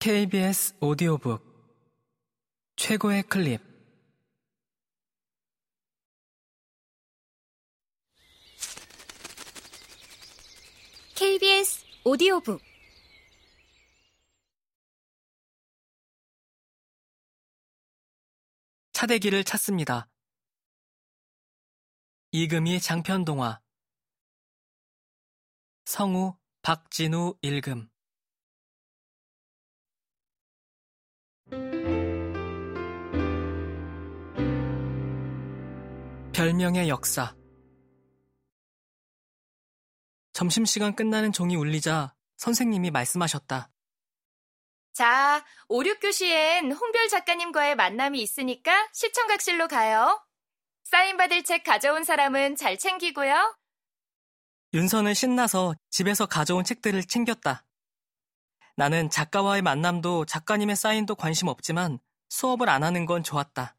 KBS 오디오북 최고의 클립. KBS 오디오북. 차대기를 찾습니다. 이금희 장편 동화. 성우 박진우 읽음 별명의 역사 점심시간 끝나는 종이 울리자 선생님이 말씀하셨다. 자, 5, 6교시엔 홍별 작가님과의 만남이 있으니까 시청각실로 가요. 사인받을 책 가져온 사람은 잘 챙기고요. 윤서는 신나서 집에서 가져온 책들을 챙겼다. 나는 작가와의 만남도 작가님의 사인도 관심 없지만 수업을 안 하는 건 좋았다.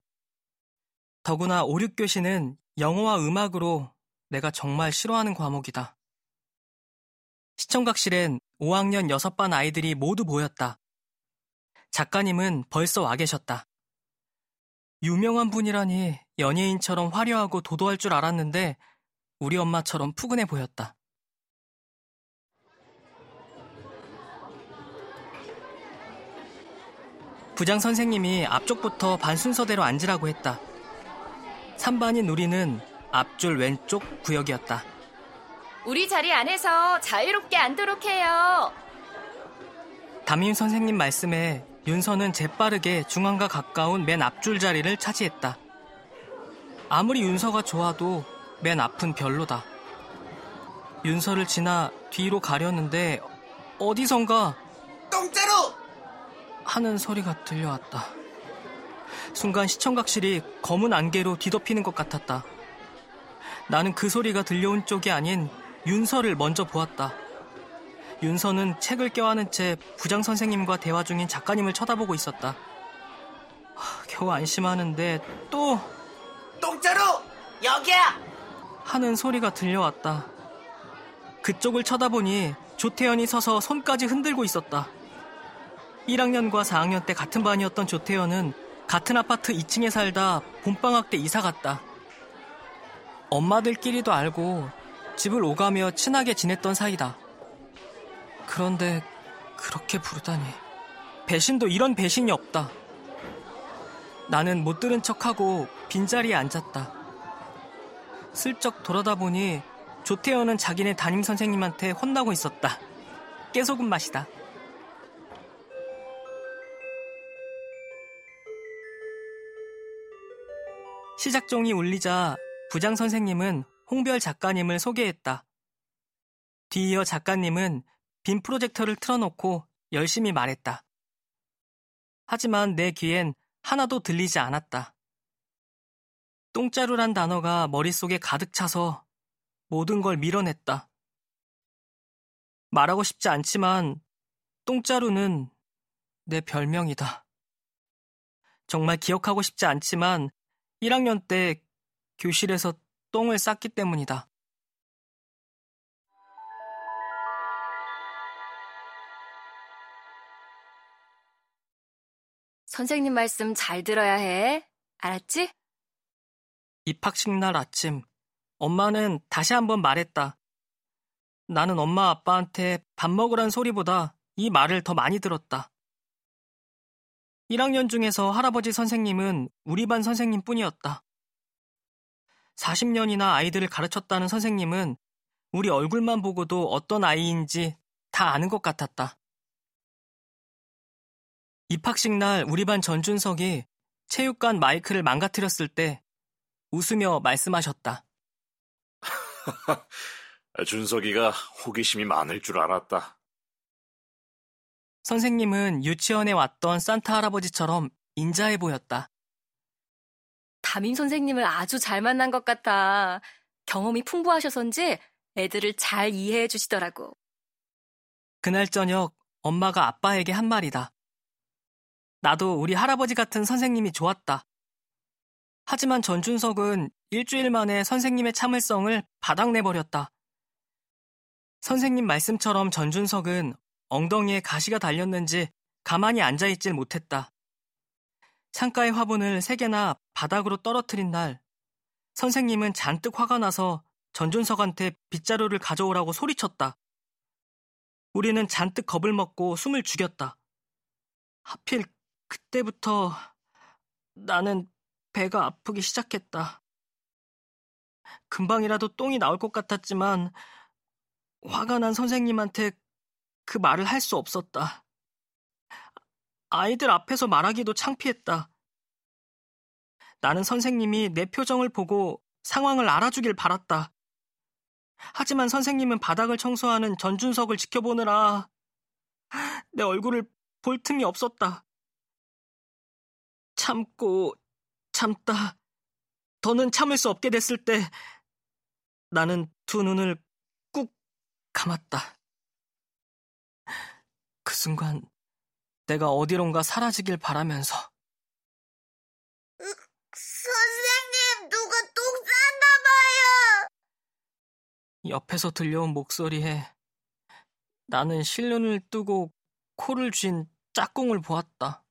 더구나 5, 6교시는 영어와 음악으로 내가 정말 싫어하는 과목이다. 시청각실엔 5학년 6반 아이들이 모두 모였다. 작가님은 벌써 와 계셨다. 유명한 분이라니 연예인처럼 화려하고 도도할 줄 알았는데 우리 엄마처럼 푸근해 보였다. 부장 선생님이 앞쪽부터 반 순서대로 앉으라고 했다. 3반인 우리는 앞줄 왼쪽 구역이었다. 우리 자리 안에서 자유롭게 앉도록 해요. 담임 선생님 말씀에 윤서는 재빠르게 중앙과 가까운 맨 앞줄 자리를 차지했다. 아무리 윤서가 좋아도 맨 앞은 별로다. 윤서를 지나 뒤로 가려는데 어디선가 똥자루! 하는 소리가 들려왔다. 순간 시청각실이 검은 안개로 뒤덮이는 것 같았다. 나는 그 소리가 들려온 쪽이 아닌 윤서를 먼저 보았다. 윤서는 책을 껴안은 채 부장 선생님과 대화 중인 작가님을 쳐다보고 있었다. 하, 겨우 안심하는데 또 똥자루! 여기야! 하는 소리가 들려왔다. 그쪽을 쳐다보니 조태현이 서서 손까지 흔들고 있었다. 1학년과 4학년 때 같은 반이었던 조태현은 같은 아파트 2층에 살다 봄방학 때 이사 갔다. 엄마들끼리도 알고 집을 오가며 친하게 지냈던 사이다. 그런데 그렇게 부르다니. 배신도 이런 배신이 없다. 나는 못 들은 척하고 빈자리에 앉았다. 슬쩍 돌아다 보니 조태현은 자기네 담임 선생님한테 혼나고 있었다. 깨소금 맛이다. 시작종이 울리자 부장 선생님은 홍별 작가님을 소개했다. 뒤이어 작가님은 빈 프로젝터를 틀어놓고 열심히 말했다. 하지만 내 귀엔 하나도 들리지 않았다. 똥자루란 단어가 머릿속에 가득 차서 모든 걸 밀어냈다. 말하고 싶지 않지만 똥자루는 내 별명이다. 정말 기억하고 싶지 않지만 1학년 때 교실에서 똥을 쌌기 때문이다. 선생님 말씀 잘 들어야 해. 알았지? 입학식 날 아침, 엄마는 다시 한번 말했다. 나는 엄마 아빠한테 밥 먹으란 소리보다 이 말을 더 많이 들었다. 1학년 중에서 할아버지 선생님은 우리 반 선생님 뿐이었다. 40년이나 아이들을 가르쳤다는 선생님은 우리 얼굴만 보고도 어떤 아이인지 다 아는 것 같았다. 입학식 날 우리 반 전준석이 체육관 마이크를 망가뜨렸을 때 웃으며 말씀하셨다. 준석이가 호기심이 많을 줄 알았다. 선생님은 유치원에 왔던 산타 할아버지처럼 인자해 보였다. 담임 선생님을 아주 잘 만난 것 같아. 경험이 풍부하셔서인지 애들을 잘 이해해 주시더라고. 그날 저녁 엄마가 아빠에게 한 말이다. 나도 우리 할아버지 같은 선생님이 좋았다. 하지만 전준석은 일주일 만에 선생님의 참을성을 바닥내버렸다. 선생님 말씀처럼 전준석은 엉덩이에 가시가 달렸는지 가만히 앉아있질 못했다. 창가의 화분을 세 개나 바닥으로 떨어뜨린 날, 선생님은 잔뜩 화가 나서 전준석한테 빗자루를 가져오라고 소리쳤다. 우리는 잔뜩 겁을 먹고 숨을 죽였다. 하필 그때부터 나는 배가 아프기 시작했다. 금방이라도 똥이 나올 것 같았지만 화가 난 선생님한테 그 말을 할 수 없었다. 아이들 앞에서 말하기도 창피했다. 나는 선생님이 내 표정을 보고 상황을 알아주길 바랐다. 하지만 선생님은 바닥을 청소하는 전준석을 지켜보느라 내 얼굴을 볼 틈이 없었다. 참고 참다. 더는 참을 수 없게 됐을 때 나는 두 눈을 꾹 감았다. 그 순간 내가 어디론가 사라지길 바라면서 선생님, 누가 똥 쌌나 봐요. 옆에서 들려온 목소리에 나는 실눈을 뜨고 코를 쥔 짝꿍을 보았다.